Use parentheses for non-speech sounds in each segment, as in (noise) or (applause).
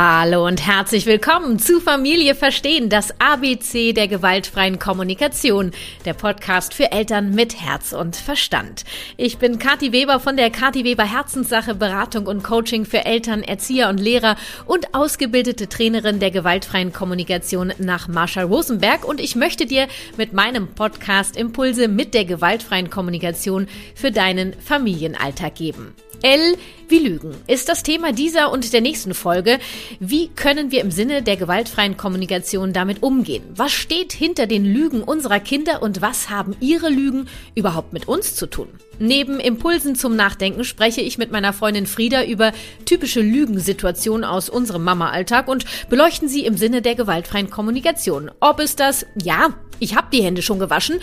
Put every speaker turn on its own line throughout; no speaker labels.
Hallo und herzlich willkommen zu Familie Verstehen, das ABC der gewaltfreien Kommunikation, der Podcast für Eltern mit Herz und Verstand. Ich bin Kathi Weber von der Kathi Weber Herzenssache Beratung und Coaching für Eltern, Erzieher und Lehrer und ausgebildete Trainerin der gewaltfreien Kommunikation nach Marshall Rosenberg und ich möchte dir mit meinem Podcast Impulse mit der gewaltfreien Kommunikation für deinen Familienalltag geben. L wie Lügen ist das Thema dieser und der nächsten Folge. Wie können wir im Sinne der gewaltfreien Kommunikation damit umgehen? Was steht hinter den Lügen unserer Kinder und was haben ihre Lügen überhaupt mit uns zu tun? Neben Impulsen zum Nachdenken spreche ich mit meiner Freundin Frieda über typische Lügensituationen aus unserem Mama-Alltag und beleuchten sie im Sinne der gewaltfreien Kommunikation. Ob es das, ja, ich habe die Hände schon gewaschen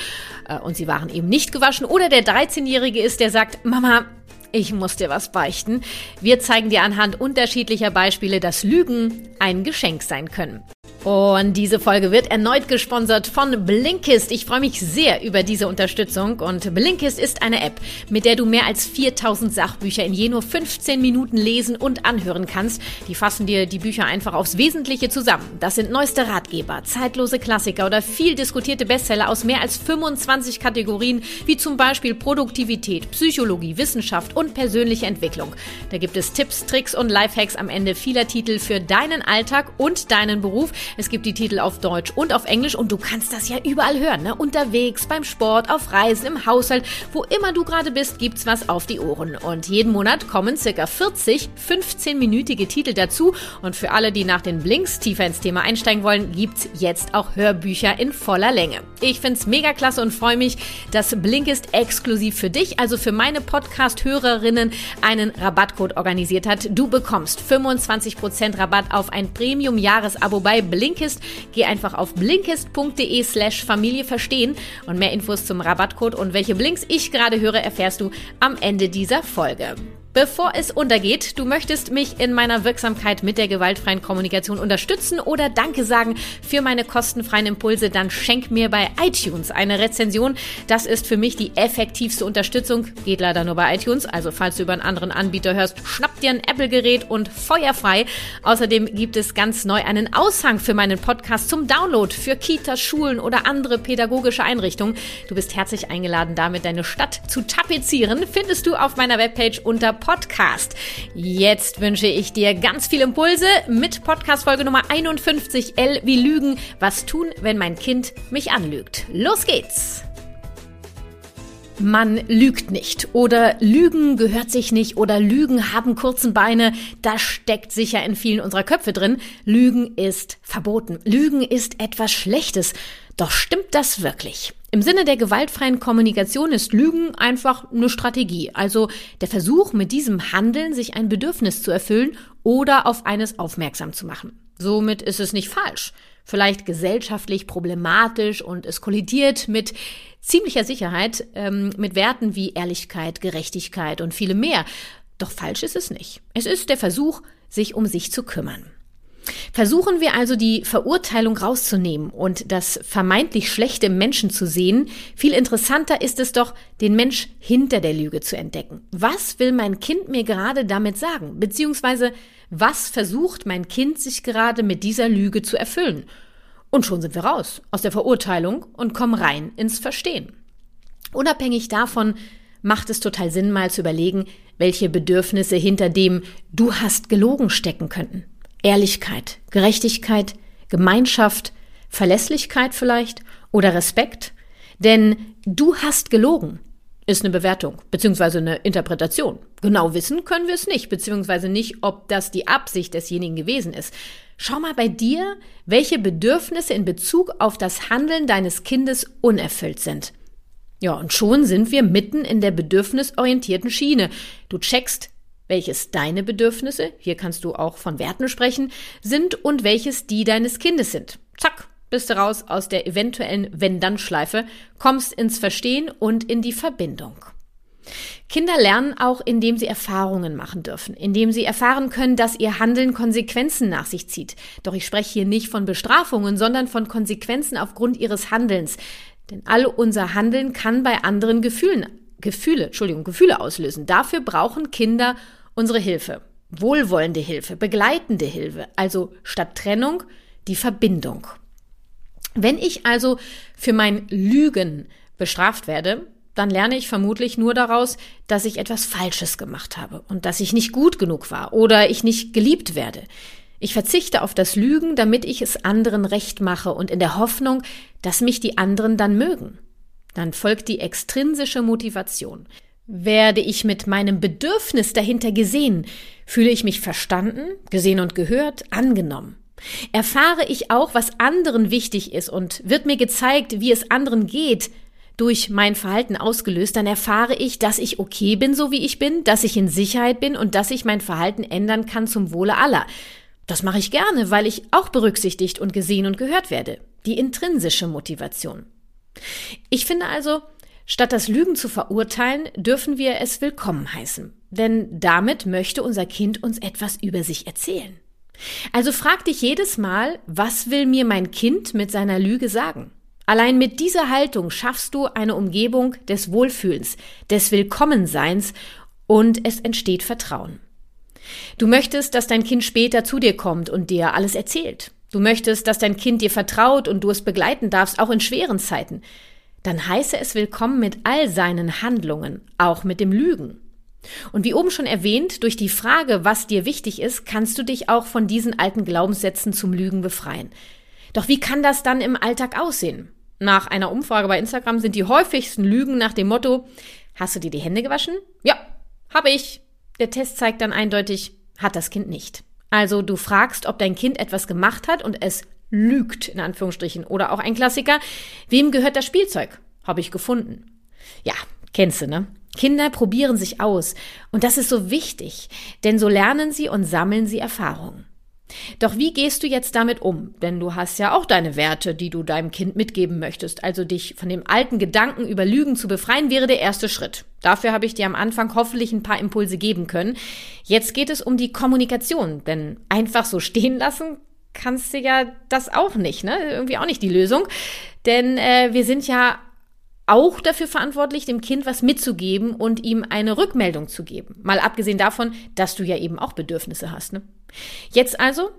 äh, und sie waren eben nicht gewaschen oder der 13-Jährige ist, der sagt, Mama, ich muss dir was beichten. Wir zeigen dir anhand unterschiedlicher Beispiele, dass Lügen ein Geschenk sein können. Und diese Folge wird erneut gesponsert von Blinkist. Ich freue mich sehr über diese Unterstützung. Und Blinkist ist eine App, mit der du mehr als 4000 Sachbücher in je nur 15 Minuten lesen und anhören kannst. Die fassen dir die Bücher einfach aufs Wesentliche zusammen. Das sind neueste Ratgeber, zeitlose Klassiker oder viel diskutierte Bestseller aus mehr als 25 Kategorien, wie zum Beispiel Produktivität, Psychologie, Wissenschaft und persönliche Entwicklung. Da gibt es Tipps, Tricks und Lifehacks am Ende vieler Titel für deinen Alltag und deinen Beruf. Es gibt die Titel auf Deutsch und auf Englisch und du kannst das ja überall hören, ne? Unterwegs, beim Sport, auf Reisen, im Haushalt, wo immer du gerade bist, gibt's was auf die Ohren. Und jeden Monat kommen circa 40 15-minütige Titel dazu. Und für alle, die nach den Blinks tiefer ins Thema einsteigen wollen, gibt's jetzt auch Hörbücher in voller Länge. Ich find's mega klasse und freue mich, dass Blink ist exklusiv für dich, also für meine Podcast-Hörerinnen, einen Rabattcode organisiert hat. Du bekommst 25% Rabatt auf ein Premium-Jahresabo bei Blink Blinkist. Geh einfach auf blinkist.de slash Familie verstehen und mehr Infos zum Rabattcode und welche Blinks ich gerade höre, erfährst du am Ende dieser Folge. Bevor es untergeht, du möchtest mich in meiner Wirksamkeit mit der gewaltfreien Kommunikation unterstützen oder Danke sagen für meine kostenfreien Impulse, dann schenk mir bei iTunes eine Rezension. Das ist für mich die effektivste Unterstützung. Geht leider nur bei iTunes, also falls du über einen anderen Anbieter hörst, schnapp dir ein Apple-Gerät und feuerfrei. Außerdem gibt es ganz neu einen Aushang für meinen Podcast zum Download für Kitas, Schulen oder andere pädagogische Einrichtungen. Du bist herzlich eingeladen, damit deine Stadt zu tapezieren. Findest du auf meiner Webpage unter Podcast. Jetzt wünsche ich dir ganz viel Impulse mit Podcast Folge Nummer 51 L wie Lügen. Was tun, wenn mein Kind mich anlügt? Los geht's! Man lügt nicht oder Lügen gehört sich nicht oder Lügen haben kurzen Beine. Das steckt sicher in vielen unserer Köpfe drin. Lügen ist verboten. Lügen ist etwas Schlechtes. Doch stimmt das wirklich? Im Sinne der gewaltfreien Kommunikation ist Lügen einfach eine Strategie, also der Versuch, mit diesem Handeln sich ein Bedürfnis zu erfüllen oder auf eines aufmerksam zu machen. Somit ist es nicht falsch, vielleicht gesellschaftlich problematisch und es kollidiert mit ziemlicher Sicherheit ähm, mit Werten wie Ehrlichkeit, Gerechtigkeit und viele mehr. Doch falsch ist es nicht. Es ist der Versuch, sich um sich zu kümmern. Versuchen wir also die Verurteilung rauszunehmen und das vermeintlich schlechte Menschen zu sehen. Viel interessanter ist es doch, den Mensch hinter der Lüge zu entdecken. Was will mein Kind mir gerade damit sagen? Beziehungsweise, was versucht mein Kind sich gerade mit dieser Lüge zu erfüllen? Und schon sind wir raus aus der Verurteilung und kommen rein ins Verstehen. Unabhängig davon macht es total Sinn, mal zu überlegen, welche Bedürfnisse hinter dem Du hast gelogen stecken könnten. Ehrlichkeit, Gerechtigkeit, Gemeinschaft, Verlässlichkeit vielleicht oder Respekt? Denn du hast gelogen ist eine Bewertung beziehungsweise eine Interpretation. Genau wissen können wir es nicht, beziehungsweise nicht, ob das die Absicht desjenigen gewesen ist. Schau mal bei dir, welche Bedürfnisse in Bezug auf das Handeln deines Kindes unerfüllt sind. Ja, und schon sind wir mitten in der bedürfnisorientierten Schiene. Du checkst welches deine Bedürfnisse, hier kannst du auch von Werten sprechen, sind und welches die deines Kindes sind. Zack, bist du raus aus der eventuellen Wenn-Dann-Schleife, kommst ins Verstehen und in die Verbindung. Kinder lernen auch, indem sie Erfahrungen machen dürfen, indem sie erfahren können, dass ihr Handeln Konsequenzen nach sich zieht. Doch ich spreche hier nicht von Bestrafungen, sondern von Konsequenzen aufgrund ihres Handelns. Denn all unser Handeln kann bei anderen Gefühlen Gefühle, Entschuldigung, Gefühle auslösen. Dafür brauchen Kinder unsere Hilfe. wohlwollende Hilfe, begleitende Hilfe, also statt Trennung die Verbindung. Wenn ich also für mein Lügen bestraft werde, dann lerne ich vermutlich nur daraus, dass ich etwas Falsches gemacht habe und dass ich nicht gut genug war oder ich nicht geliebt werde. Ich verzichte auf das Lügen, damit ich es anderen recht mache und in der Hoffnung, dass mich die anderen dann mögen. Dann folgt die extrinsische Motivation. Werde ich mit meinem Bedürfnis dahinter gesehen, fühle ich mich verstanden, gesehen und gehört, angenommen. Erfahre ich auch, was anderen wichtig ist und wird mir gezeigt, wie es anderen geht, durch mein Verhalten ausgelöst, dann erfahre ich, dass ich okay bin, so wie ich bin, dass ich in Sicherheit bin und dass ich mein Verhalten ändern kann zum Wohle aller. Das mache ich gerne, weil ich auch berücksichtigt und gesehen und gehört werde. Die intrinsische Motivation. Ich finde also, statt das Lügen zu verurteilen, dürfen wir es willkommen heißen. Denn damit möchte unser Kind uns etwas über sich erzählen. Also frag dich jedes Mal, was will mir mein Kind mit seiner Lüge sagen? Allein mit dieser Haltung schaffst du eine Umgebung des Wohlfühlens, des Willkommenseins und es entsteht Vertrauen. Du möchtest, dass dein Kind später zu dir kommt und dir alles erzählt. Du möchtest, dass dein Kind dir vertraut und du es begleiten darfst, auch in schweren Zeiten. Dann heiße es willkommen mit all seinen Handlungen, auch mit dem Lügen. Und wie oben schon erwähnt, durch die Frage, was dir wichtig ist, kannst du dich auch von diesen alten Glaubenssätzen zum Lügen befreien. Doch wie kann das dann im Alltag aussehen? Nach einer Umfrage bei Instagram sind die häufigsten Lügen nach dem Motto, hast du dir die Hände gewaschen? Ja, habe ich. Der Test zeigt dann eindeutig, hat das Kind nicht. Also du fragst, ob dein Kind etwas gemacht hat und es lügt, in Anführungsstrichen. Oder auch ein Klassiker, wem gehört das Spielzeug? Habe ich gefunden. Ja, kennst du, ne? Kinder probieren sich aus. Und das ist so wichtig, denn so lernen sie und sammeln sie Erfahrungen. Doch wie gehst du jetzt damit um? Denn du hast ja auch deine Werte, die du deinem Kind mitgeben möchtest. Also dich von dem alten Gedanken über Lügen zu befreien, wäre der erste Schritt. Dafür habe ich dir am Anfang hoffentlich ein paar Impulse geben können. Jetzt geht es um die Kommunikation, denn einfach so stehen lassen kannst du ja das auch nicht, ne? Irgendwie auch nicht die Lösung. Denn äh, wir sind ja auch dafür verantwortlich, dem Kind was mitzugeben und ihm eine Rückmeldung zu geben. Mal abgesehen davon, dass du ja eben auch Bedürfnisse hast. Ne? Jetzt also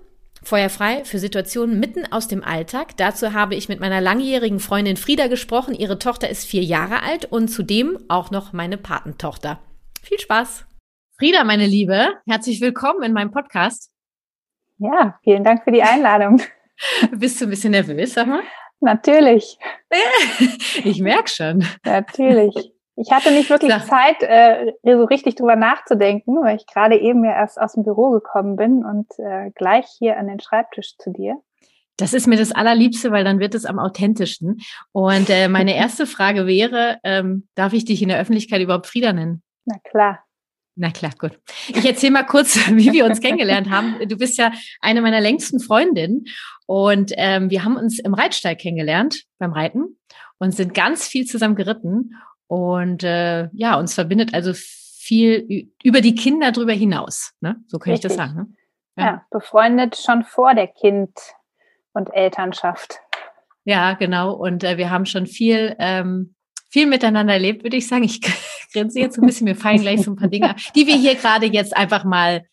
Feuerfrei für Situationen mitten aus dem Alltag. Dazu habe ich mit meiner langjährigen Freundin Frieda gesprochen. Ihre Tochter ist vier Jahre alt und zudem auch noch meine Patentochter. Viel Spaß. Frieda, meine Liebe, herzlich willkommen in meinem Podcast.
Ja, vielen Dank für die Einladung. (laughs)
Bist du ein bisschen nervös, sag mal?
Natürlich. (laughs)
Ich merke schon.
Natürlich. Ich hatte nicht wirklich Klar. Zeit, äh, so richtig drüber nachzudenken, weil ich gerade eben ja erst aus dem Büro gekommen bin und äh, gleich hier an den Schreibtisch zu dir.
Das ist mir das Allerliebste, weil dann wird es am authentischsten. Und äh, meine (laughs) erste Frage wäre, ähm, darf ich dich in der Öffentlichkeit überhaupt Frieda nennen?
Na klar.
Na klar, gut. Ich erzähle mal kurz, (laughs) wie wir uns kennengelernt haben. Du bist ja eine meiner längsten Freundinnen und ähm, wir haben uns im Reitstall kennengelernt beim Reiten und sind ganz viel zusammen geritten und äh, ja, uns verbindet also viel über die Kinder drüber hinaus. Ne? So kann Richtig. ich das sagen. Ne?
Ja. ja, befreundet schon vor der Kind- und Elternschaft.
Ja, genau. Und äh, wir haben schon viel, ähm, viel miteinander erlebt, würde ich sagen. Ich (laughs) grinse jetzt ein bisschen, mir fallen gleich so ein paar Dinge, die wir hier gerade jetzt einfach mal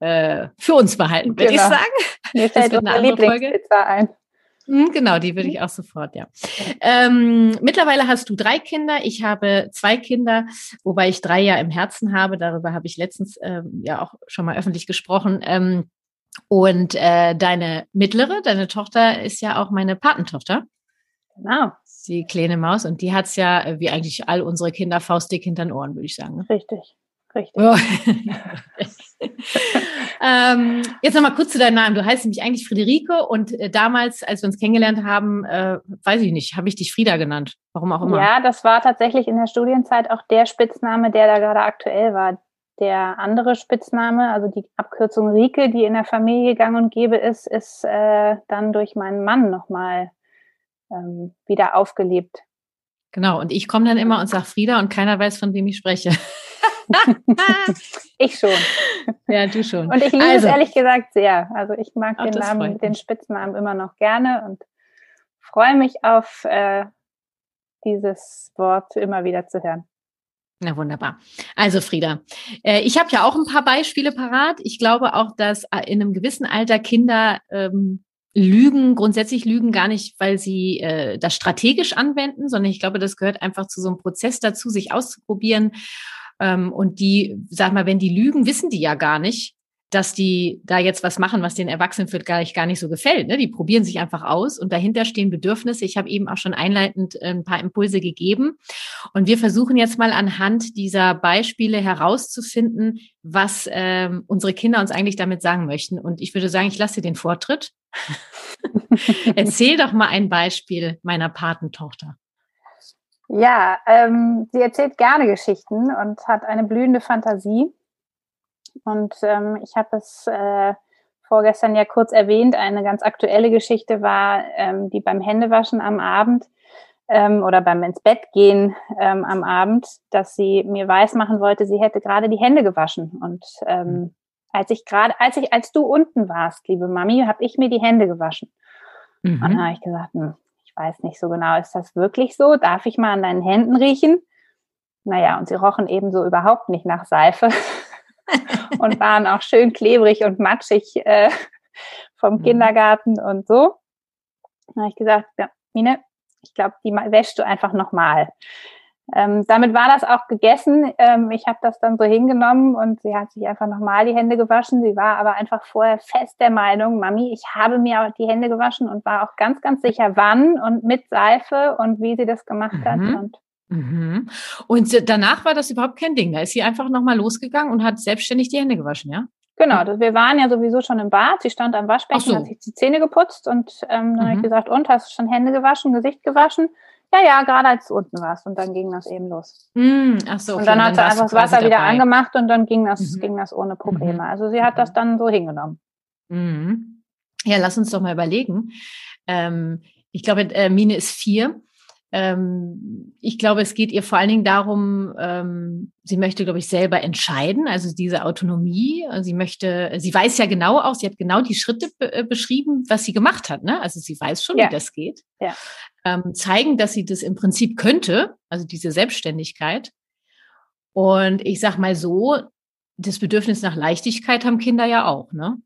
äh, für uns behalten, würde genau. ich sagen.
Mir fällt das wird eine andere Folge. ein.
Hm, genau, die würde ich auch sofort, ja. Ähm, mittlerweile hast du drei Kinder, ich habe zwei Kinder, wobei ich drei ja im Herzen habe. Darüber habe ich letztens ähm, ja auch schon mal öffentlich gesprochen. Ähm, und äh, deine mittlere, deine Tochter ist ja auch meine Patentochter.
Genau.
Die kleine Maus und die hat's ja, äh, wie eigentlich all unsere Kinder, faustdick hinter den Ohren, würde ich sagen.
Ne? Richtig. Richtig. Oh. (laughs)
ähm, jetzt nochmal kurz zu deinem Namen. Du heißt nämlich eigentlich Friederike und äh, damals, als wir uns kennengelernt haben, äh, weiß ich nicht, habe ich dich Frieda genannt. Warum auch immer.
Ja, das war tatsächlich in der Studienzeit auch der Spitzname, der da gerade aktuell war. Der andere Spitzname, also die Abkürzung Rike, die in der Familie gang und gäbe ist, ist äh, dann durch meinen Mann nochmal ähm, wieder aufgelebt.
Genau, und ich komme dann immer und sage Frieda und keiner weiß, von wem ich spreche. (laughs)
ich schon. (laughs)
Ja, du schon.
Und ich liebe also. es ehrlich gesagt sehr. Also ich mag Ach, den Namen, den Spitznamen immer noch gerne und freue mich auf äh, dieses Wort immer wieder zu hören.
Na wunderbar. Also Frieda, äh, ich habe ja auch ein paar Beispiele parat. Ich glaube auch, dass äh, in einem gewissen Alter Kinder ähm, lügen, grundsätzlich lügen gar nicht, weil sie äh, das strategisch anwenden, sondern ich glaube, das gehört einfach zu so einem Prozess dazu, sich auszuprobieren. Ähm, und die, sag mal, wenn die lügen, wissen die ja gar nicht, dass die da jetzt was machen, was den Erwachsenen vielleicht gar nicht so gefällt. Ne? Die probieren sich einfach aus und dahinter stehen Bedürfnisse. Ich habe eben auch schon einleitend äh, ein paar Impulse gegeben. Und wir versuchen jetzt mal anhand dieser Beispiele herauszufinden, was ähm, unsere Kinder uns eigentlich damit sagen möchten. Und ich würde sagen, ich lasse dir den Vortritt. (laughs) Erzähl doch mal ein Beispiel meiner Patentochter.
Ja, ähm, sie erzählt gerne Geschichten und hat eine blühende Fantasie. Und ähm, ich habe es äh, vorgestern ja kurz erwähnt. Eine ganz aktuelle Geschichte war, ähm, die beim Händewaschen am Abend ähm, oder beim ins Bett gehen ähm, am Abend, dass sie mir weismachen wollte, sie hätte gerade die Hände gewaschen. Und ähm, als ich gerade, als ich, als du unten warst, liebe Mami, habe ich mir die Hände gewaschen. Mhm. Und dann habe ich gesagt, hm, ich weiß nicht so genau, ist das wirklich so? Darf ich mal an deinen Händen riechen? Naja, und sie rochen ebenso überhaupt nicht nach Seife. (laughs) und waren auch schön klebrig und matschig äh, vom mhm. Kindergarten und so. Da habe ich gesagt, ja, Mine, ich glaube, die wäschst du einfach nochmal. Ähm, damit war das auch gegessen. Ähm, ich habe das dann so hingenommen und sie hat sich einfach nochmal die Hände gewaschen. Sie war aber einfach vorher fest der Meinung, Mami, ich habe mir auch die Hände gewaschen und war auch ganz, ganz sicher, wann und mit Seife und wie sie das gemacht mhm. hat. Und
Mhm. Und danach war das überhaupt kein Ding. Da ist sie einfach nochmal losgegangen und hat selbstständig die Hände gewaschen, ja?
Genau, wir waren ja sowieso schon im Bad. Sie stand am Waschbecken, so. hat sich die Zähne geputzt und ähm, dann mhm. habe ich gesagt, und hast du schon Hände gewaschen, Gesicht gewaschen? Ja, ja, gerade als du unten warst. Und dann ging das eben los.
Mm, ach so, okay.
Und dann hat sie einfach das Wasser wieder angemacht und dann ging das, mhm. ging das ohne Probleme. Mhm. Also sie hat das dann so hingenommen.
Mhm. Ja, lass uns doch mal überlegen. Ähm, ich glaube, äh, Mine ist vier ähm, ich glaube, es geht ihr vor allen Dingen darum, ähm, sie möchte, glaube ich, selber entscheiden, also diese Autonomie. Sie möchte, sie weiß ja genau auch, sie hat genau die Schritte be äh, beschrieben, was sie gemacht hat. Ne? Also sie weiß schon, ja. wie das geht. Ja. Ähm, zeigen, dass sie das im Prinzip könnte, also diese Selbstständigkeit. Und ich sag mal so, das Bedürfnis nach Leichtigkeit haben Kinder ja auch, ne?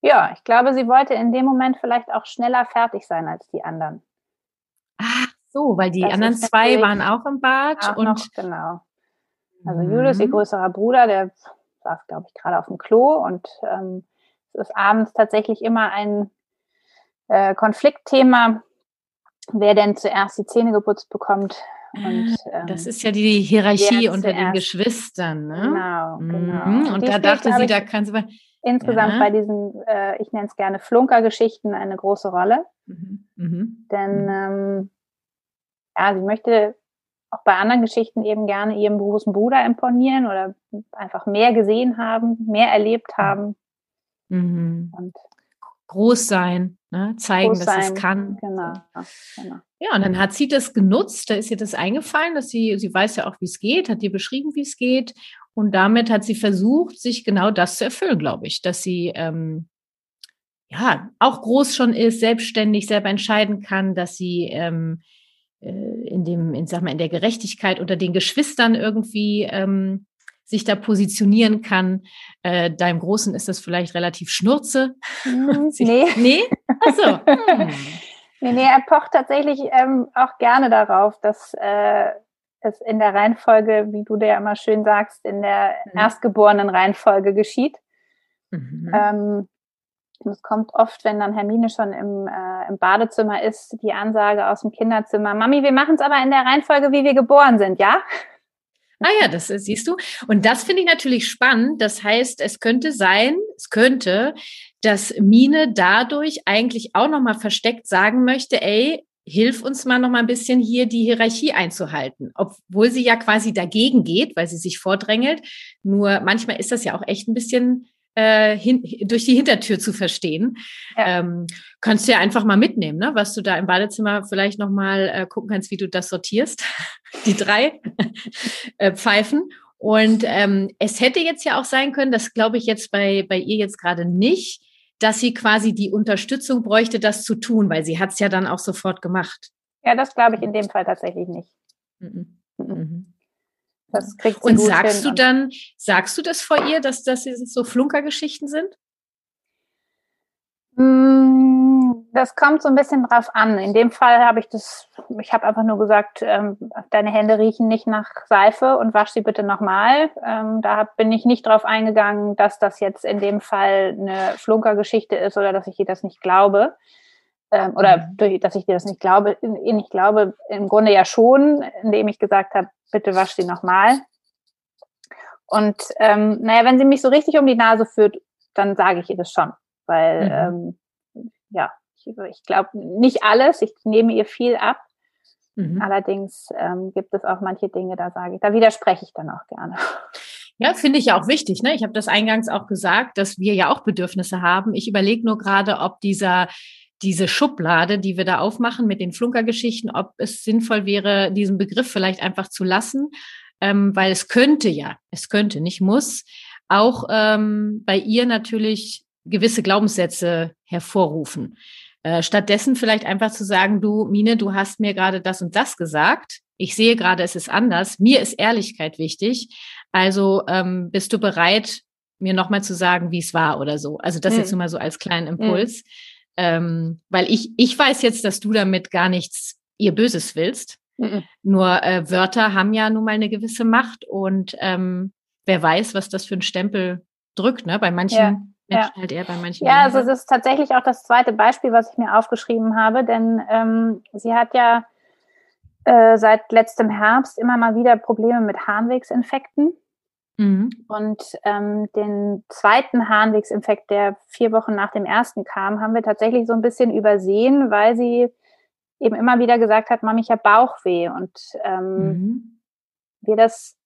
Ja, ich glaube, sie wollte in dem Moment vielleicht auch schneller fertig sein als die anderen.
Ach so, weil die das anderen zwei waren auch im Bad.
Auch und noch, genau. Also mhm. Julius, ihr größerer Bruder, der saß, glaube ich, gerade auf dem Klo und ähm, es ist abends tatsächlich immer ein äh, Konfliktthema, wer denn zuerst die Zähne geputzt bekommt. Und,
ähm, das ist ja die Hierarchie unter den Geschwistern, ne?
Genau, genau.
Mhm. Und, und da dachte sie, da kann sie
insgesamt ja. bei diesen, äh, ich nenne es gerne Flunkergeschichten, eine große Rolle. Mhm. Mhm. Denn mhm. ähm, ja, sie möchte auch bei anderen Geschichten eben gerne ihrem großen Bruder imponieren oder einfach mehr gesehen haben, mehr erlebt mhm. haben.
Mhm. Und groß sein, ne? zeigen, dass sein. es kann.
Genau, genau.
Ja, und dann hat sie das genutzt, da ist ihr das eingefallen, dass sie, sie weiß ja auch, wie es geht, hat dir beschrieben, wie es geht. Und damit hat sie versucht, sich genau das zu erfüllen, glaube ich, dass sie ähm, ja auch groß schon ist, selbstständig selber entscheiden kann, dass sie ähm, äh, in dem, in, sag mal, in der Gerechtigkeit unter den Geschwistern irgendwie ähm, sich da positionieren kann. Äh, deinem Großen ist das vielleicht relativ Schnurze. (laughs)
Hm, nee.
Nee? Achso. (laughs) Hm.
Nee, nee, er pocht tatsächlich ähm, auch gerne darauf, dass äh, es in der Reihenfolge, wie du dir ja immer schön sagst, in der mhm. erstgeborenen Reihenfolge geschieht. Mhm. Ähm, es kommt oft, wenn dann Hermine schon im, äh, im Badezimmer ist, die Ansage aus dem Kinderzimmer, Mami, wir machen es aber in der Reihenfolge, wie wir geboren sind, ja?
Ah ja, das siehst du. Und das finde ich natürlich spannend. Das heißt, es könnte sein, es könnte, dass Mine dadurch eigentlich auch nochmal versteckt sagen möchte, ey, hilf uns mal noch mal ein bisschen hier die Hierarchie einzuhalten, obwohl sie ja quasi dagegen geht, weil sie sich vordrängelt. Nur manchmal ist das ja auch echt ein bisschen äh, hin, durch die Hintertür zu verstehen. Ja. Ähm, kannst du ja einfach mal mitnehmen, ne? was du da im Badezimmer vielleicht noch mal äh, gucken kannst, wie du das sortierst. (laughs) die drei (laughs) äh, Pfeifen. Und ähm, es hätte jetzt ja auch sein können, das glaube ich jetzt bei, bei ihr jetzt gerade nicht, dass sie quasi die Unterstützung bräuchte, das zu tun, weil sie hat es ja dann auch sofort gemacht.
Ja, das glaube ich in dem Fall tatsächlich nicht.
Mhm. Das kriegt sie Und sagst du dann, sagst du das vor ihr, dass das so Flunkergeschichten sind?
Mm, das kommt so ein bisschen drauf an. In dem Fall habe ich das, ich habe einfach nur gesagt, ähm, deine Hände riechen nicht nach Seife und wasch sie bitte nochmal. Ähm, da bin ich nicht drauf eingegangen, dass das jetzt in dem Fall eine Flunkergeschichte ist oder dass ich ihr das nicht glaube. Ähm, oder mhm. durch, dass ich dir das nicht glaube. Ich glaube im Grunde ja schon, indem ich gesagt habe, bitte wasch sie nochmal. Und ähm, naja, wenn sie mich so richtig um die Nase führt, dann sage ich ihr das schon weil mhm. ähm, ja, ich, ich glaube nicht alles, ich nehme ihr viel ab. Mhm. Allerdings ähm, gibt es auch manche Dinge, da sage ich, da widerspreche ich dann auch gerne.
Ja, finde ich ja auch wichtig. Ne? Ich habe das eingangs auch gesagt, dass wir ja auch Bedürfnisse haben. Ich überlege nur gerade, ob dieser diese Schublade, die wir da aufmachen mit den Flunkergeschichten, ob es sinnvoll wäre, diesen Begriff vielleicht einfach zu lassen, ähm, weil es könnte ja, es könnte, nicht muss, auch ähm, bei ihr natürlich gewisse Glaubenssätze hervorrufen. Äh, stattdessen vielleicht einfach zu sagen, du, Mine, du hast mir gerade das und das gesagt. Ich sehe gerade, es ist anders. Mir ist Ehrlichkeit wichtig. Also ähm, bist du bereit, mir nochmal zu sagen, wie es war oder so. Also das mhm. jetzt nur mal so als kleinen Impuls. Mhm. Ähm, weil ich, ich weiß jetzt, dass du damit gar nichts ihr Böses willst. Mhm. Nur äh, Wörter haben ja nun mal eine gewisse Macht und ähm, wer weiß, was das für ein Stempel drückt. Ne? Bei manchen ja
ja. halt eher bei manchen. Ja, also es ist tatsächlich auch das zweite Beispiel, was ich mir aufgeschrieben habe, denn ähm, sie hat ja äh, seit letztem Herbst immer mal wieder Probleme mit Harnwegsinfekten. Mhm. Und ähm, den zweiten Harnwegsinfekt, der vier Wochen nach dem ersten kam, haben wir tatsächlich so ein bisschen übersehen, weil sie eben immer wieder gesagt hat, Mami, ich habe Bauchweh. Und ähm, mhm. wir das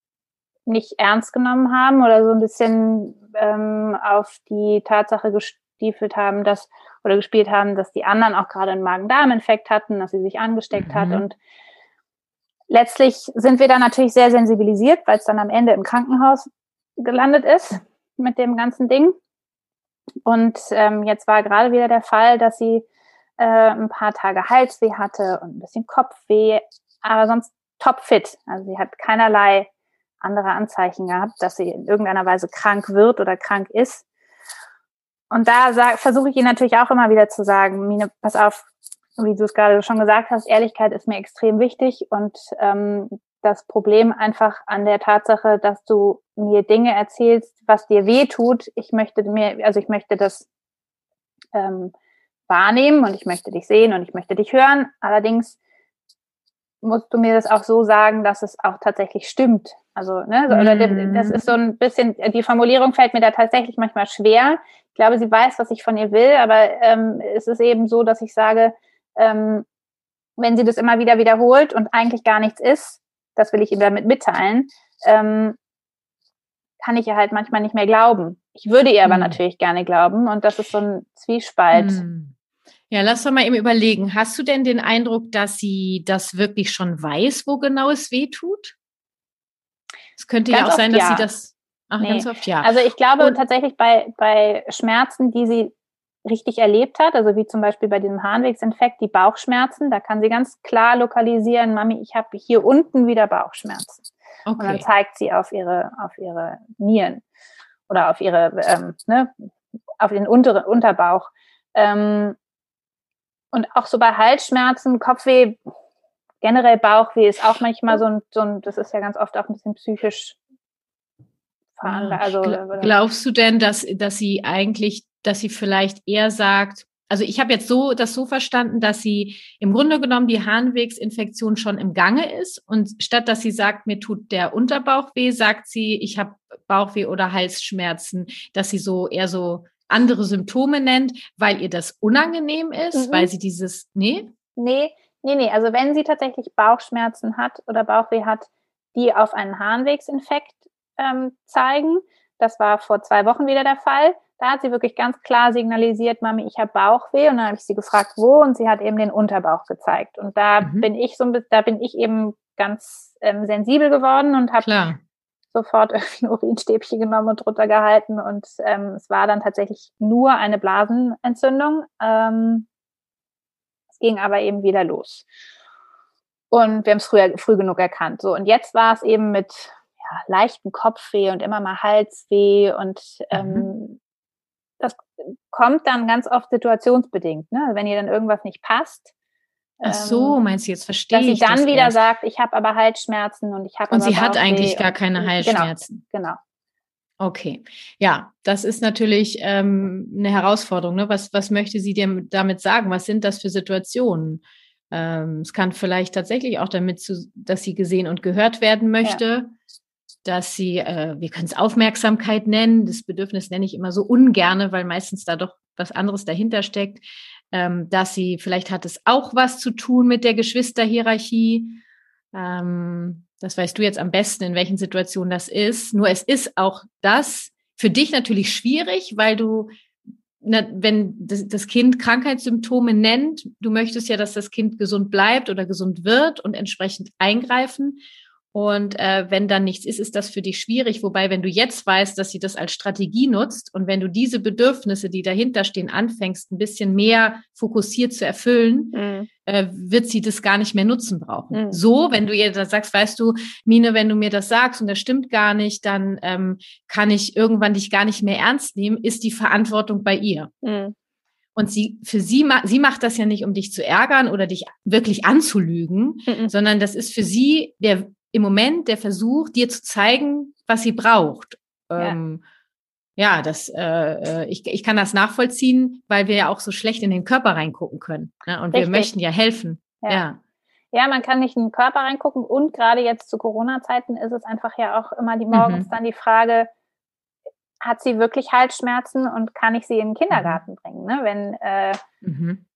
nicht ernst genommen haben oder so ein bisschen ähm, auf die Tatsache gestiefelt haben, dass oder gespielt haben, dass die anderen auch gerade einen Magen-Darm-Infekt hatten, dass sie sich angesteckt mhm. hat und letztlich sind wir da natürlich sehr sensibilisiert, weil es dann am Ende im Krankenhaus gelandet ist mit dem ganzen Ding. Und ähm, jetzt war gerade wieder der Fall, dass sie äh, ein paar Tage Halsweh hatte und ein bisschen Kopfweh, aber sonst topfit. Also sie hat keinerlei andere Anzeichen gehabt, dass sie in irgendeiner Weise krank wird oder krank ist. Und da versuche ich ihr natürlich auch immer wieder zu sagen, Mine, pass auf, wie du es gerade schon gesagt hast, Ehrlichkeit ist mir extrem wichtig und ähm, das Problem einfach an der Tatsache, dass du mir Dinge erzählst, was dir weh tut. Ich möchte mir, also ich möchte das ähm, wahrnehmen und ich möchte dich sehen und ich möchte dich hören. Allerdings musst du mir das auch so sagen, dass es auch tatsächlich stimmt. Also, ne, oder das ist so ein bisschen, die Formulierung fällt mir da tatsächlich manchmal schwer. Ich glaube, sie weiß, was ich von ihr will, aber ähm, es ist eben so, dass ich sage, ähm, wenn sie das immer wieder wiederholt und eigentlich gar nichts ist, das will ich ihr damit mitteilen, ähm, kann ich ihr halt manchmal nicht mehr glauben. Ich würde ihr aber mhm. natürlich gerne glauben und das ist so ein Zwiespalt. Mhm.
Ja, lass doch mal eben überlegen. Hast du denn den Eindruck, dass sie das wirklich schon weiß, wo genau es weh tut? Es könnte ganz ja auch sein, dass ja. sie das.
Ach, nee. ganz oft ja. Also ich glaube Und, tatsächlich bei, bei Schmerzen, die sie richtig erlebt hat, also wie zum Beispiel bei diesem Harnwegsinfekt, die Bauchschmerzen, da kann sie ganz klar lokalisieren, Mami, ich habe hier unten wieder Bauchschmerzen. Okay. Und dann zeigt sie auf ihre, auf ihre Nieren oder auf ihre, ähm, ne, auf den unteren Unterbauch. Ähm, und auch so bei Halsschmerzen, Kopfweh, generell Bauchweh ist auch manchmal so ein, so ein das ist ja ganz oft auch ein bisschen psychisch
veranlagt. Also, Glaubst du denn, dass, dass sie eigentlich, dass sie vielleicht eher sagt, also ich habe jetzt so das so verstanden, dass sie im Grunde genommen die Harnwegsinfektion schon im Gange ist und statt dass sie sagt, mir tut der Unterbauch weh, sagt sie, ich habe Bauchweh oder Halsschmerzen, dass sie so eher so andere Symptome nennt, weil ihr das unangenehm ist, mhm. weil sie dieses, nee?
Nee, nee, nee. Also wenn sie tatsächlich Bauchschmerzen hat oder Bauchweh hat, die auf einen Harnwegsinfekt ähm, zeigen, das war vor zwei Wochen wieder der Fall, da hat sie wirklich ganz klar signalisiert, Mami, ich habe Bauchweh. Und dann habe ich sie gefragt, wo? Und sie hat eben den Unterbauch gezeigt. Und da mhm. bin ich so ein bisschen, da bin ich eben ganz ähm, sensibel geworden und habe sofort (laughs) irgendwie ein Urinstäbchen genommen und drunter gehalten und ähm, es war dann tatsächlich nur eine Blasenentzündung. Ähm, es ging aber eben wieder los. Und wir haben es früher früh genug erkannt. So, und jetzt war es eben mit ja, leichten Kopfweh und immer mal Halsweh und ähm, mhm. Das kommt dann ganz oft situationsbedingt. Ne? Wenn ihr dann irgendwas nicht passt,
Ach so, ähm, meinst du, jetzt verstehe
ich. Dass sie dann wieder erst. sagt, ich habe aber Halsschmerzen und ich habe
Und sie hat eigentlich gar keine genau, Halsschmerzen.
Genau, genau.
Okay, ja, das ist natürlich ähm, eine Herausforderung. Ne? Was, was möchte sie dir damit sagen? Was sind das für Situationen? Ähm, es kann vielleicht tatsächlich auch damit zu, dass sie gesehen und gehört werden möchte, ja. Dass sie, äh, wir können es Aufmerksamkeit nennen. Das Bedürfnis nenne ich immer so ungerne, weil meistens da doch was anderes dahinter steckt ähm, dass sie, vielleicht hat es auch was zu tun mit der Geschwisterhierarchie. Ähm, das weißt du jetzt am besten, in welchen Situationen das ist. Nur es ist auch das für dich natürlich schwierig, weil du, na, wenn das, das Kind Krankheitssymptome nennt, du möchtest ja, dass das Kind gesund bleibt oder gesund wird und entsprechend eingreifen. Und äh, wenn dann nichts ist, ist das für dich schwierig. Wobei, wenn du jetzt weißt, dass sie das als Strategie nutzt und wenn du diese Bedürfnisse, die dahinter stehen, anfängst, ein bisschen mehr fokussiert zu erfüllen, mhm. äh, wird sie das gar nicht mehr nutzen brauchen. Mhm. So, wenn du ihr das sagst, weißt du, Mine, wenn du mir das sagst und das stimmt gar nicht, dann ähm, kann ich irgendwann dich gar nicht mehr ernst nehmen, ist die Verantwortung bei ihr. Mhm. Und sie, für sie, sie macht das ja nicht, um dich zu ärgern oder dich wirklich anzulügen, mhm. sondern das ist für sie der im Moment der Versuch, dir zu zeigen, was sie braucht. Ja. Ähm, ja, das, äh, äh, ich, ich kann das nachvollziehen, weil wir ja auch so schlecht in den Körper reingucken können. Ne? Und Richtig. wir möchten ja helfen. Ja. ja.
ja. man kann nicht in den Körper reingucken und gerade jetzt zu Corona-Zeiten ist es einfach ja auch immer die morgens mhm. dann die Frage, hat sie wirklich Halsschmerzen und kann ich sie in den Kindergarten mhm. bringen? Ne? Wenn äh, mhm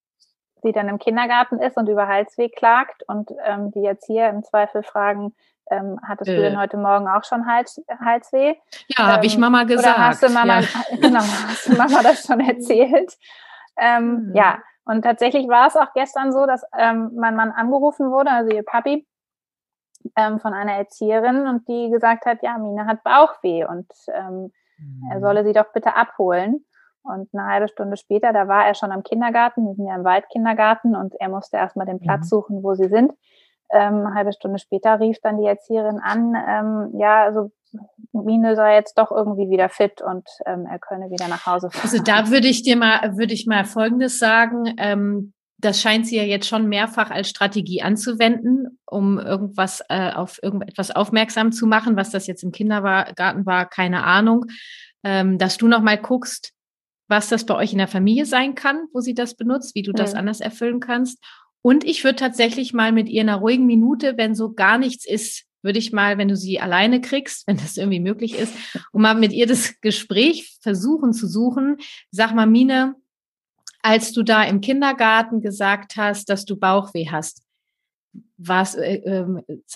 sie dann im Kindergarten ist und über Halsweh klagt und ähm, die jetzt hier im Zweifel fragen, ähm, hattest äh. du denn heute Morgen auch schon Hals, Halsweh?
Ja, ähm, habe ich Mama gesagt.
Oder hast du Mama, ja. (laughs) genau, hast du Mama das schon erzählt? Ähm, mhm. Ja, und tatsächlich war es auch gestern so, dass ähm, mein Mann angerufen wurde, also ihr Papi, ähm, von einer Erzieherin und die gesagt hat, ja, Mine hat Bauchweh und ähm, mhm. er solle sie doch bitte abholen. Und eine halbe Stunde später, da war er schon am Kindergarten, wir sind ja im Waldkindergarten und er musste erstmal den Platz mhm. suchen, wo sie sind. Ähm, eine halbe Stunde später rief dann die Erzieherin an, ähm, ja, also Mine sei jetzt doch irgendwie wieder fit und ähm, er könne wieder nach Hause fahren.
Also da würde ich dir mal, würde ich mal Folgendes sagen. Ähm, das scheint sie ja jetzt schon mehrfach als Strategie anzuwenden, um irgendwas äh, auf irgendetwas aufmerksam zu machen. Was das jetzt im Kindergarten war, keine Ahnung. Ähm, dass du noch mal guckst, was das bei euch in der Familie sein kann, wo sie das benutzt, wie du das anders erfüllen kannst. Und ich würde tatsächlich mal mit ihr in einer ruhigen Minute, wenn so gar nichts ist, würde ich mal, wenn du sie alleine kriegst, (laughs) wenn das irgendwie möglich ist, um mal mit ihr das Gespräch versuchen zu suchen. Sag mal, Mine, als du da im Kindergarten gesagt hast, dass du Bauchweh hast, was, äh, äh,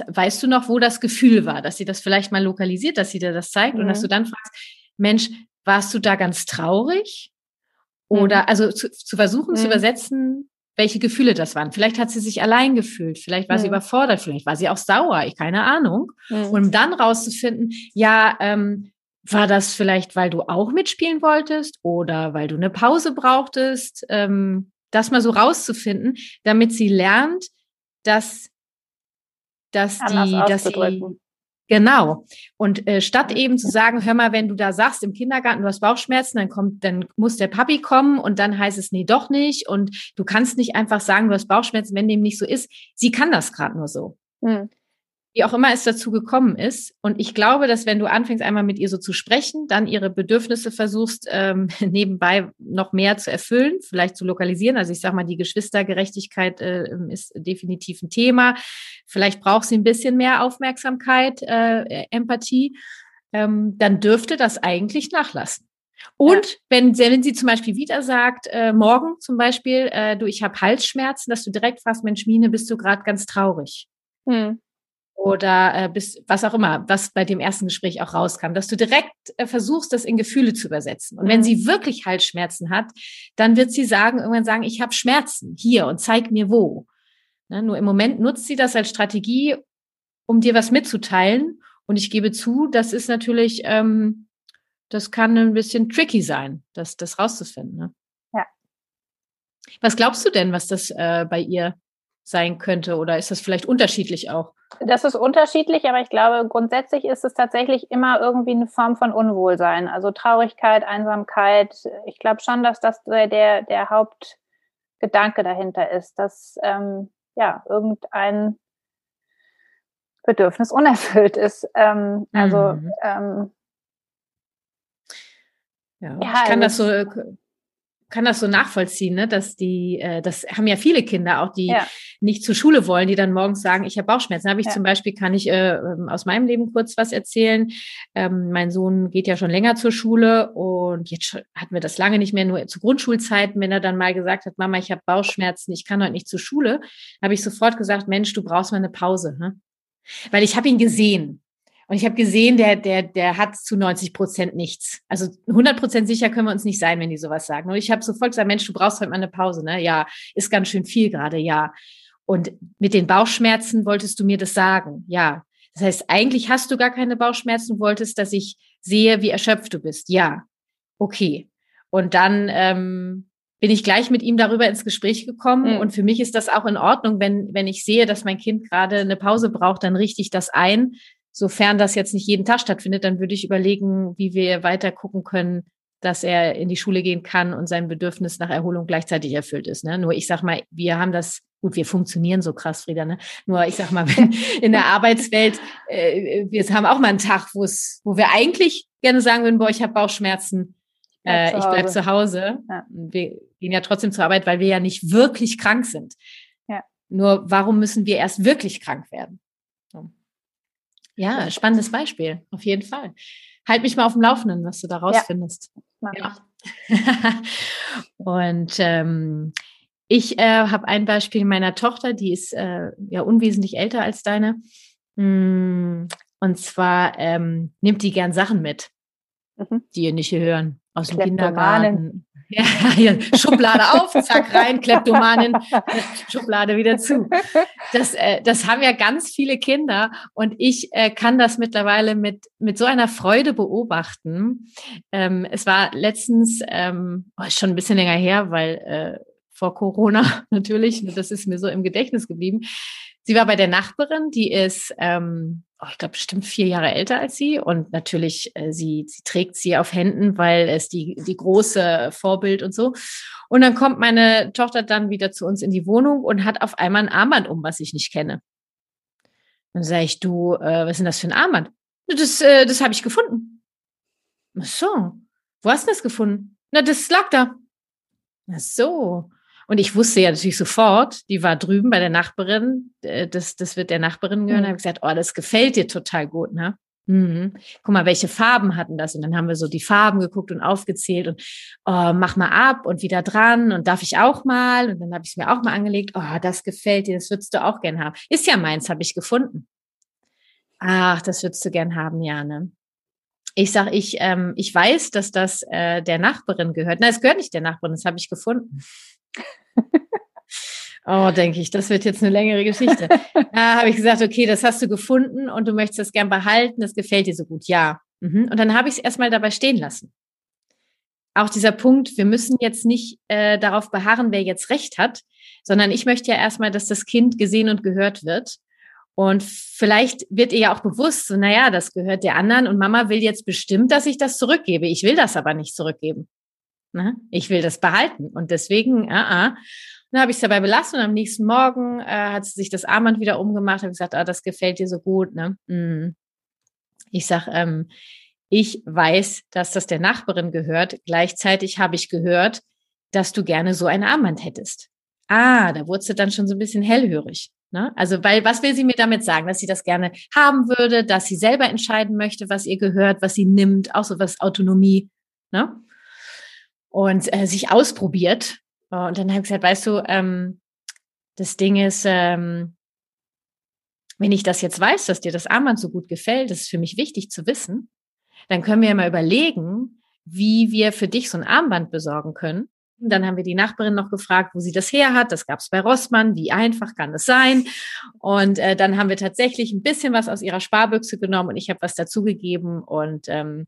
weißt du noch, wo das Gefühl war, dass sie das vielleicht mal lokalisiert, dass sie dir das zeigt mhm. und dass du dann fragst, Mensch, warst du da ganz traurig? Oder mhm. also zu, zu versuchen mhm. zu übersetzen, welche Gefühle das waren. Vielleicht hat sie sich allein gefühlt, vielleicht war mhm. sie überfordert, vielleicht war sie auch sauer, ich keine Ahnung. Mhm. Und um dann rauszufinden, ja, ähm, war das vielleicht, weil du auch mitspielen wolltest oder weil du eine Pause brauchtest, ähm, das mal so rauszufinden, damit sie lernt, dass, dass die, dass sie, Genau. Und äh, statt eben zu sagen, hör mal, wenn du da sagst im Kindergarten, du hast Bauchschmerzen, dann kommt, dann muss der Papi kommen und dann heißt es, nee, doch nicht. Und du kannst nicht einfach sagen, du hast Bauchschmerzen, wenn dem nicht so ist. Sie kann das gerade nur so. Mhm wie auch immer es dazu gekommen ist. Und ich glaube, dass wenn du anfängst, einmal mit ihr so zu sprechen, dann ihre Bedürfnisse versuchst, ähm, (laughs) nebenbei noch mehr zu erfüllen, vielleicht zu lokalisieren. Also ich sage mal, die Geschwistergerechtigkeit äh, ist definitiv ein Thema. Vielleicht braucht sie ein bisschen mehr Aufmerksamkeit, äh, Empathie. Ähm, dann dürfte das eigentlich nachlassen. Und ja. wenn, wenn sie zum Beispiel wieder sagt, äh, morgen zum Beispiel, äh, du, ich habe Halsschmerzen, dass du direkt fragst, Mensch, Mine, bist du gerade ganz traurig? Hm oder äh, bis was auch immer, was bei dem ersten Gespräch auch rauskam, dass du direkt äh, versuchst, das in Gefühle zu übersetzen. Und wenn sie mhm. wirklich Halsschmerzen hat, dann wird sie sagen, irgendwann sagen, ich habe Schmerzen hier und zeig mir wo. Ne, nur im Moment nutzt sie das als Strategie, um dir was mitzuteilen. Und ich gebe zu, das ist natürlich, ähm, das kann ein bisschen tricky sein, das, das rauszufinden. Ne?
Ja.
Was glaubst du denn, was das äh, bei ihr sein könnte oder ist das vielleicht unterschiedlich auch?
Das ist unterschiedlich, aber ich glaube, grundsätzlich ist es tatsächlich immer irgendwie eine Form von Unwohlsein. Also Traurigkeit, Einsamkeit. Ich glaube schon, dass das der, der Hauptgedanke dahinter ist, dass ähm, ja irgendein Bedürfnis unerfüllt ist. Ähm, also mhm. ähm,
ja, ja, ich kann das so kann das so nachvollziehen, ne? dass die, äh, das haben ja viele Kinder auch, die ja. nicht zur Schule wollen, die dann morgens sagen, ich habe Bauchschmerzen. Habe ich ja. zum Beispiel, kann ich äh, ähm, aus meinem Leben kurz was erzählen. Ähm, mein Sohn geht ja schon länger zur Schule und jetzt hatten wir das lange nicht mehr, nur zu Grundschulzeiten, wenn er dann mal gesagt hat, Mama, ich habe Bauchschmerzen, ich kann heute nicht zur Schule, habe ich sofort gesagt, Mensch, du brauchst mal eine Pause. Ne? Weil ich habe ihn gesehen. Und ich habe gesehen, der, der, der hat zu 90 Prozent nichts. Also 100 Prozent sicher können wir uns nicht sein, wenn die sowas sagen. Und ich habe sofort gesagt, Mensch, du brauchst heute mal eine Pause, ne? Ja, ist ganz schön viel gerade, ja. Und mit den Bauchschmerzen wolltest du mir das sagen, ja. Das heißt, eigentlich hast du gar keine Bauchschmerzen, wolltest, dass ich sehe, wie erschöpft du bist. Ja, okay. Und dann ähm, bin ich gleich mit ihm darüber ins Gespräch gekommen. Mhm. Und für mich ist das auch in Ordnung, wenn, wenn ich sehe, dass mein Kind gerade eine Pause braucht, dann richte ich das ein, Sofern das jetzt nicht jeden Tag stattfindet, dann würde ich überlegen, wie wir weiter gucken können, dass er in die Schule gehen kann und sein Bedürfnis nach Erholung gleichzeitig erfüllt ist. Ne? Nur ich sag mal, wir haben das, gut, wir funktionieren so krass, Frieda, ne? Nur ich sag mal, (laughs) in der Arbeitswelt, äh, wir haben auch mal einen Tag, wo es, wo wir eigentlich gerne sagen würden, boah, ich habe Bauchschmerzen, äh, ich bleib zu Hause. Ja. Wir gehen ja trotzdem zur Arbeit, weil wir ja nicht wirklich krank sind. Ja. Nur warum müssen wir erst wirklich krank werden? Ja, spannendes Beispiel, auf jeden Fall. Halt mich mal auf dem Laufenden, was du da rausfindest. Ja. ja. (laughs) Und ähm, ich äh, habe ein Beispiel meiner Tochter, die ist äh, ja unwesentlich älter als deine. Mm, und zwar ähm, nimmt die gern Sachen mit, mhm. die ihr nicht hören aus dem Kindergarten. Ja, (laughs) hier, Schublade auf, zack rein, Kleptomanin, Schublade wieder zu. Das, äh, das haben ja ganz viele Kinder und ich äh, kann das mittlerweile mit, mit so einer Freude beobachten. Ähm, es war letztens, ähm, oh, schon ein bisschen länger her, weil äh, vor Corona (laughs) natürlich, das ist mir so im Gedächtnis geblieben. Sie war bei der Nachbarin, die ist ähm, oh, ich glaube, bestimmt vier Jahre älter als sie. Und natürlich, äh, sie, sie trägt sie auf Händen, weil es die, die große Vorbild und so. Und dann kommt meine Tochter dann wieder zu uns in die Wohnung und hat auf einmal ein Armband um, was ich nicht kenne. Dann sage ich, du, äh, was ist denn das für ein Armband? Das, äh, das habe ich gefunden. Ach so, wo hast du das gefunden? Na, das lag da. Ach so. Und ich wusste ja natürlich sofort, die war drüben bei der Nachbarin, äh, das, das wird der Nachbarin gehören. Mhm. habe ich gesagt, oh, das gefällt dir total gut, ne? Mhm. Guck mal, welche Farben hatten das? Und dann haben wir so die Farben geguckt und aufgezählt und oh, mach mal ab und wieder dran und darf ich auch mal? Und dann habe ich es mir auch mal angelegt. Oh, das gefällt dir, das würdest du auch gern haben. Ist ja meins, habe ich gefunden. Ach, das würdest du gern haben, ja, ne? Ich sag, ich, ähm, ich weiß, dass das äh, der Nachbarin gehört. Na, es gehört nicht der Nachbarin, das habe ich gefunden. Oh, denke ich, das wird jetzt eine längere Geschichte. da habe ich gesagt, okay, das hast du gefunden und du möchtest das gern behalten, das gefällt dir so gut. Ja. Mhm. Und dann habe ich es erstmal dabei stehen lassen. Auch dieser Punkt, wir müssen jetzt nicht äh, darauf beharren, wer jetzt recht hat, sondern ich möchte ja erstmal, dass das Kind gesehen und gehört wird. Und vielleicht wird ihr ja auch bewusst, so, naja, das gehört der anderen und Mama will jetzt bestimmt, dass ich das zurückgebe. Ich will das aber nicht zurückgeben. Ne? Ich will das behalten. Und deswegen, ah, ah. Dann habe ich es dabei belassen und am nächsten Morgen äh, hat sie sich das Armband wieder umgemacht und gesagt, ah, das gefällt dir so gut. Ne? Mm. Ich sag, ähm, ich weiß, dass das der Nachbarin gehört. Gleichzeitig habe ich gehört, dass du gerne so ein Armband hättest. Ah, da wurde sie dann schon so ein bisschen hellhörig. Ne? Also, weil, was will sie mir damit sagen? Dass sie das gerne haben würde, dass sie selber entscheiden möchte, was ihr gehört, was sie nimmt, auch so was Autonomie. Ne? Und äh, sich ausprobiert. Und dann habe ich gesagt, weißt du, ähm, das Ding ist, ähm, wenn ich das jetzt weiß, dass dir das Armband so gut gefällt, das ist für mich wichtig zu wissen, dann können wir ja mal überlegen, wie wir für dich so ein Armband besorgen können. Und dann haben wir die Nachbarin noch gefragt, wo sie das her hat. Das gab es bei Rossmann. Wie einfach kann das sein? Und äh, dann haben wir tatsächlich ein bisschen was aus ihrer Sparbüchse genommen und ich habe was dazugegeben. Und ähm,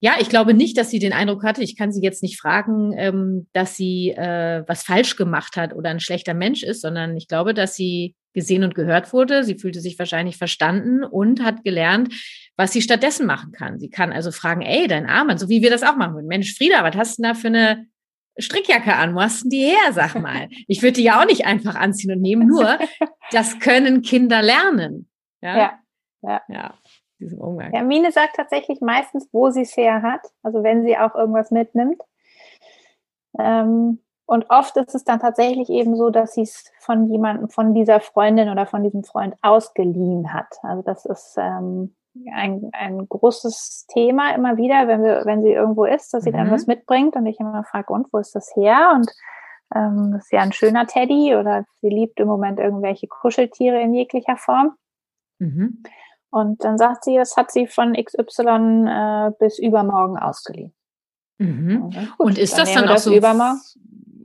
Ja, ich glaube nicht, dass sie den Eindruck hatte, ich kann sie jetzt nicht fragen, ähm, dass sie äh, was falsch gemacht hat oder ein schlechter Mensch ist, sondern ich glaube, dass sie gesehen und gehört wurde. Sie fühlte sich wahrscheinlich verstanden und hat gelernt, was sie stattdessen machen kann. Sie kann also fragen, ey, dein Arm, so wie wir das auch machen. Mensch, Frieda, was hast du denn da für eine Strickjacke an? Wo hast du die her, sag mal? (laughs) Ich würde die ja auch nicht einfach anziehen und nehmen, nur (laughs) das können Kinder lernen.
Ja, ja. ja. ja diesem Umgang. Ja, Mine sagt tatsächlich meistens, wo sie es her hat. Also wenn sie auch irgendwas mitnimmt. Ähm, und oft ist es dann tatsächlich eben so, dass sie es von jemandem, von dieser Freundin oder von diesem Freund ausgeliehen hat. Also das ist ähm, ein, ein großes Thema immer wieder, wenn wir, wenn sie irgendwo ist, dass sie mhm. dann was mitbringt und ich immer frage, und wo ist das her? Und ähm, das ist ja ein schöner Teddy oder sie liebt im Moment irgendwelche Kuscheltiere in jeglicher Form. Mhm. Und dann sagt sie, das hat sie von XY äh, bis übermorgen ausgeliehen.
Mhm. Und, gut, und ist das dann auch das so? Übermorgen.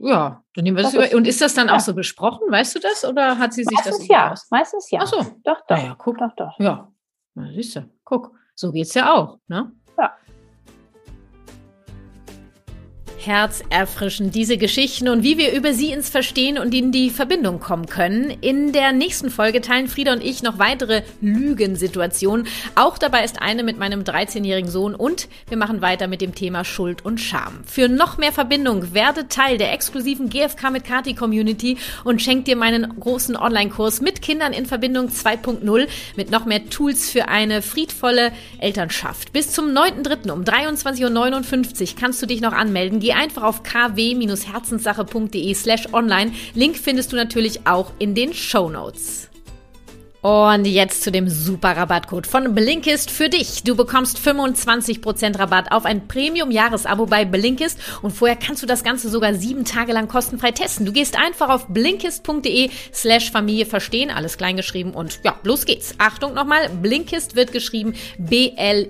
Ja, dann nehmen wir das, das über. Und ist das dann ja. auch so besprochen? Weißt du das? Oder hat sie sich
meistens
das
ja, aus? Meistens ja.
Ach so. Doch, doch. Ja, guck. Doch, doch. Ja. Na, siehst du. Guck. So geht's ja auch, ne? Ja herzerfrischend, diese Geschichten und wie wir über sie ins Verstehen und in die Verbindung kommen können. In der nächsten Folge teilen Frieda und ich noch weitere Lügensituationen. Auch dabei ist eine mit meinem 13-jährigen Sohn und wir machen weiter mit dem Thema Schuld und Scham. Für noch mehr Verbindung werde Teil der exklusiven GFK mit Kati Community und schenk dir meinen großen Online-Kurs mit Kindern in Verbindung 2.0 mit noch mehr Tools für eine friedvolle Elternschaft. Bis zum 9.3. um 23.59 Uhr kannst du dich noch anmelden. Geh einfach auf kw-herzenssache.de slash online. Link findest du natürlich auch in den Show Notes. Und jetzt zu dem super Rabattcode von Blinkist für dich. Du bekommst 25% Rabatt auf ein Premium-Jahresabo bei Blinkist und vorher kannst du das Ganze sogar sieben Tage lang kostenfrei testen. Du gehst einfach auf blinkist.de slash Familie verstehen, alles kleingeschrieben und ja, los geht's. Achtung nochmal, Blinkist wird geschrieben B-L-I-N-K-I-S-T.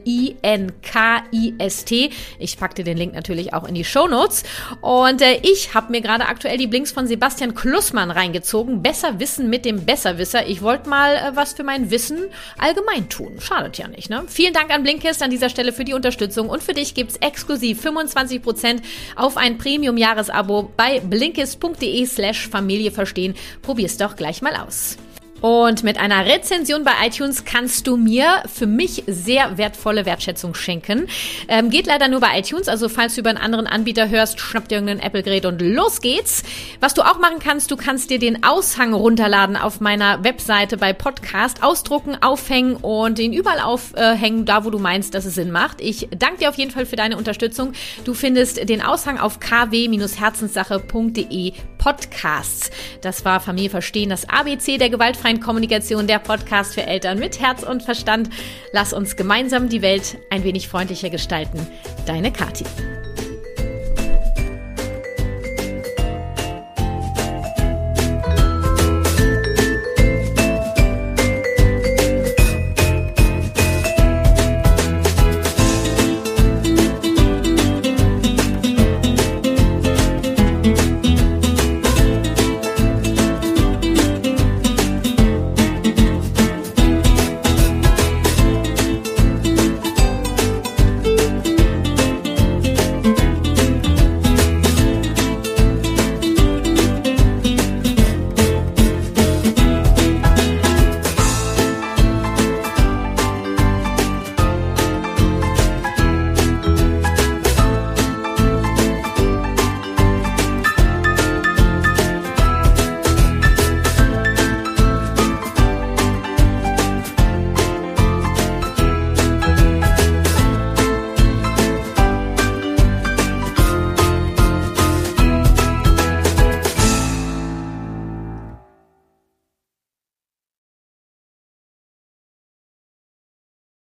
Ich pack dir den Link natürlich auch in die Show Notes. Und äh, ich habe mir gerade aktuell die Blinks von Sebastian Klussmann reingezogen. Besser wissen mit dem Besserwisser. Ich wollte mal äh, was für mein Wissen allgemein tun. Schadet ja nicht, ne? Vielen Dank an Blinkist an dieser Stelle für die Unterstützung und für dich gibt's exklusiv 25% auf ein Premium-Jahresabo bei blinkist.de slash Familie verstehen. Probier's doch gleich mal aus. Und mit einer Rezension bei iTunes kannst du mir für mich sehr wertvolle Wertschätzung schenken. Ähm, geht leider nur bei iTunes, also falls du über einen anderen Anbieter hörst, schnapp dir irgendein Apple-Gerät und los geht's. Was du auch machen kannst, du kannst dir den Aushang runterladen auf meiner Webseite bei Podcast, ausdrucken, aufhängen und ihn überall aufhängen, da wo du meinst, dass es Sinn macht. Ich danke dir auf jeden Fall für deine Unterstützung. Du findest den Aushang auf kw-herzenssache.de Podcasts. Das war Familie Verstehen, das ABC der gewaltfreien Kommunikation, der Podcast für Eltern mit Herz und Verstand. Lass uns gemeinsam die Welt ein wenig freundlicher gestalten. Deine Kathi.